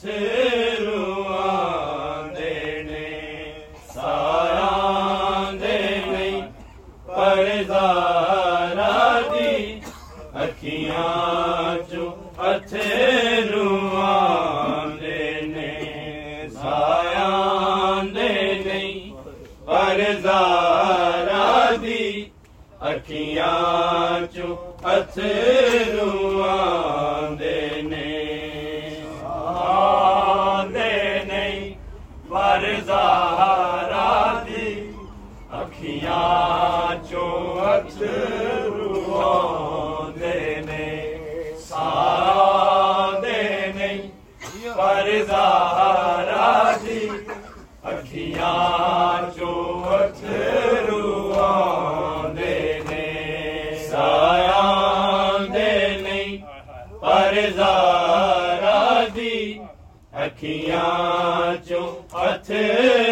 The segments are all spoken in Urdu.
تھے کیا جو ہتھے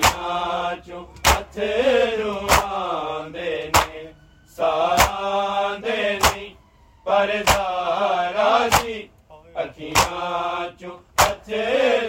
دنیا چوں پتھروں آندے نے سارا دے نہیں پر زارا سی اکھیاں چوں پتھر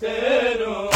چو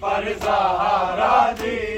پر سہارا دی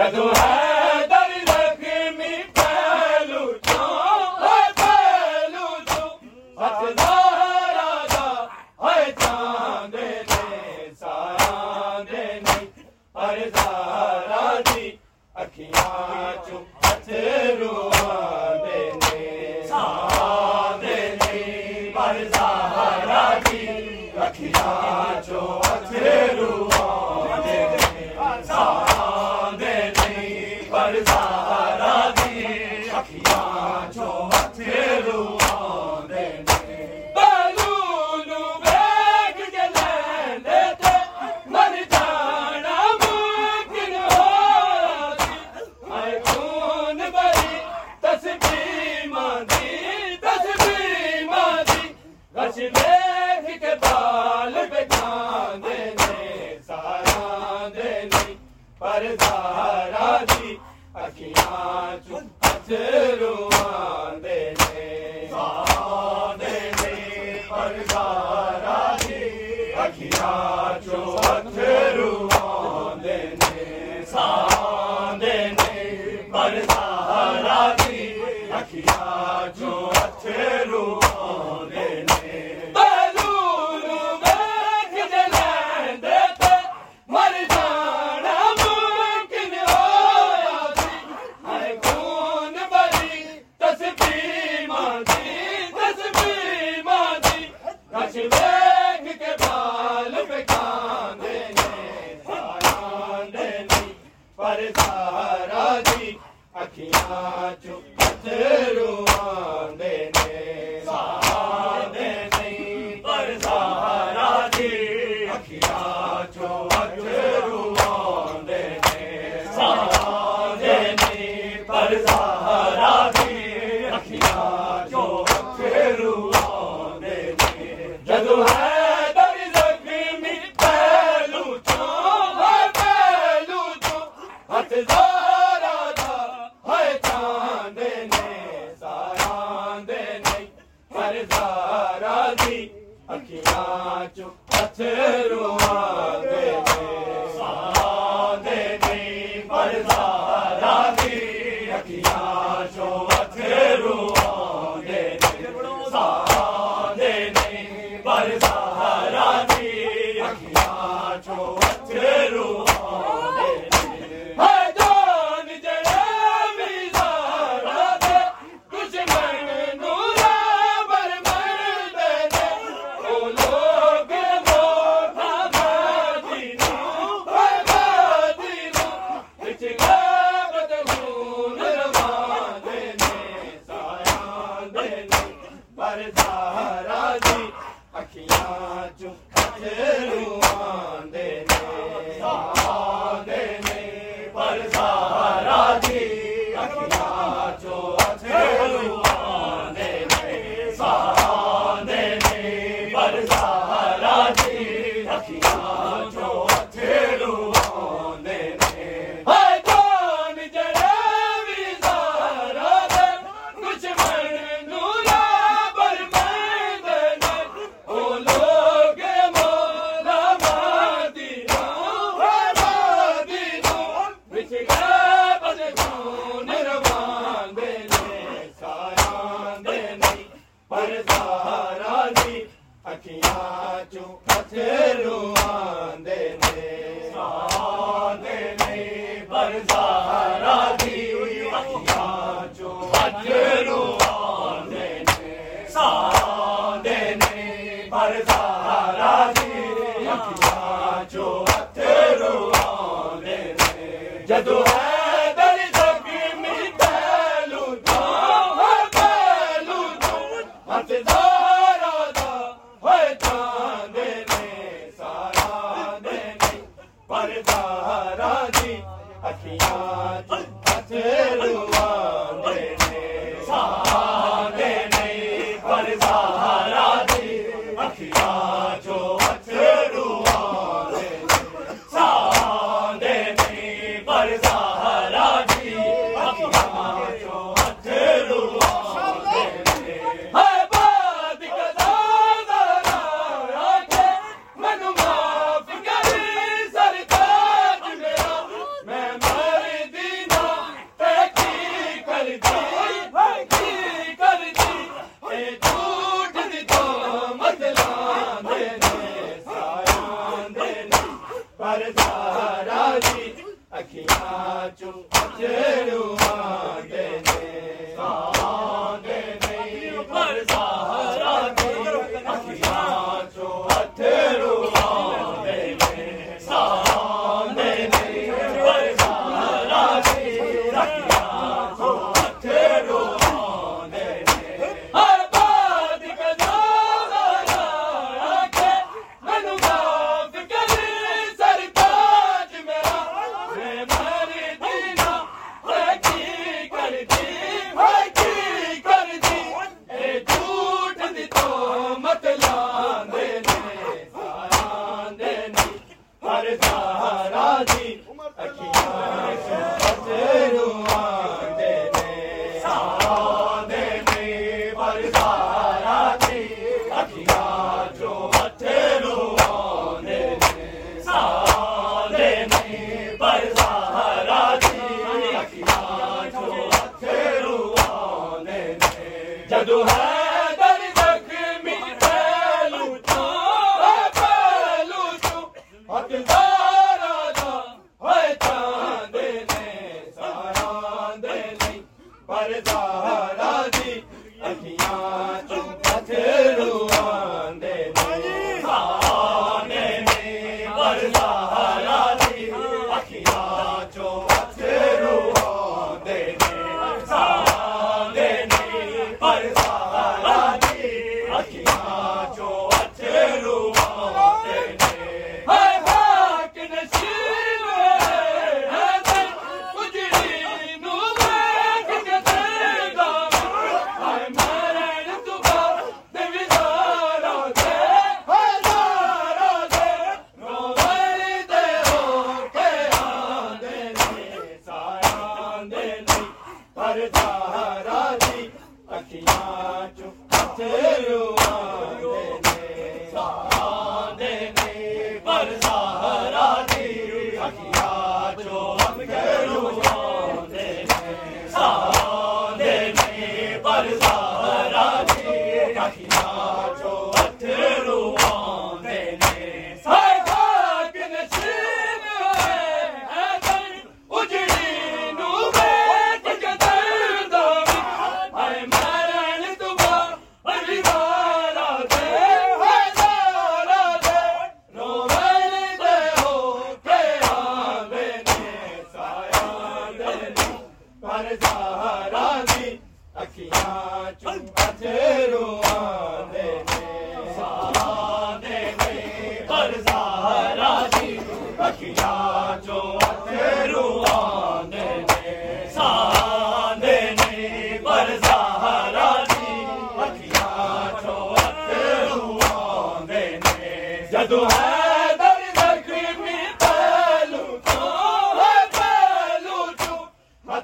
کدو پردہ راضی اکھیاں چمپا چوک کے لوگ آتے ہیں سارے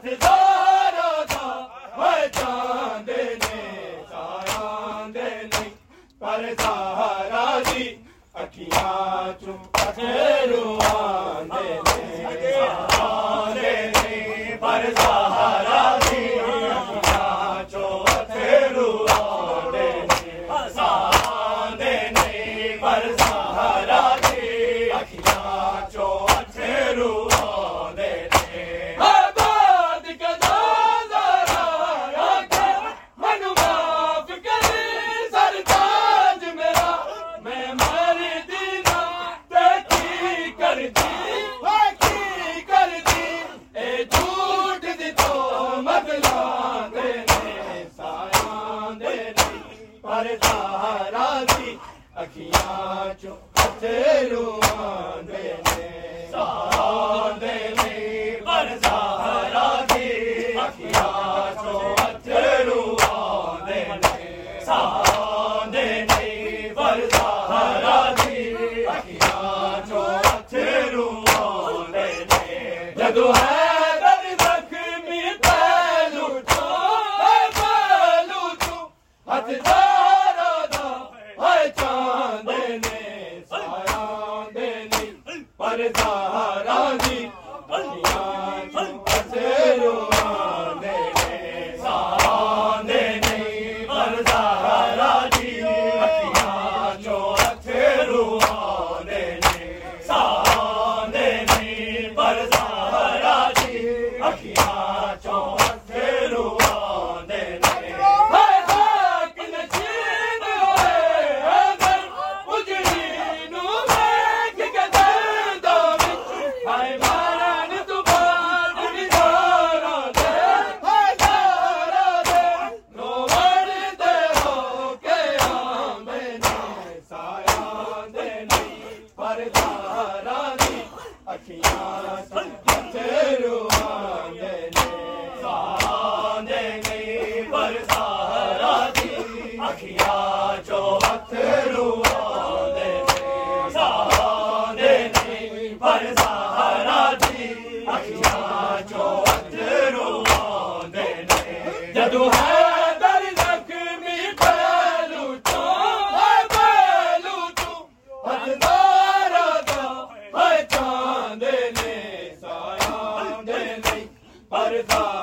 حافظ سہارا کی اکھیاں چو تھے روان دے سہارا دے مردان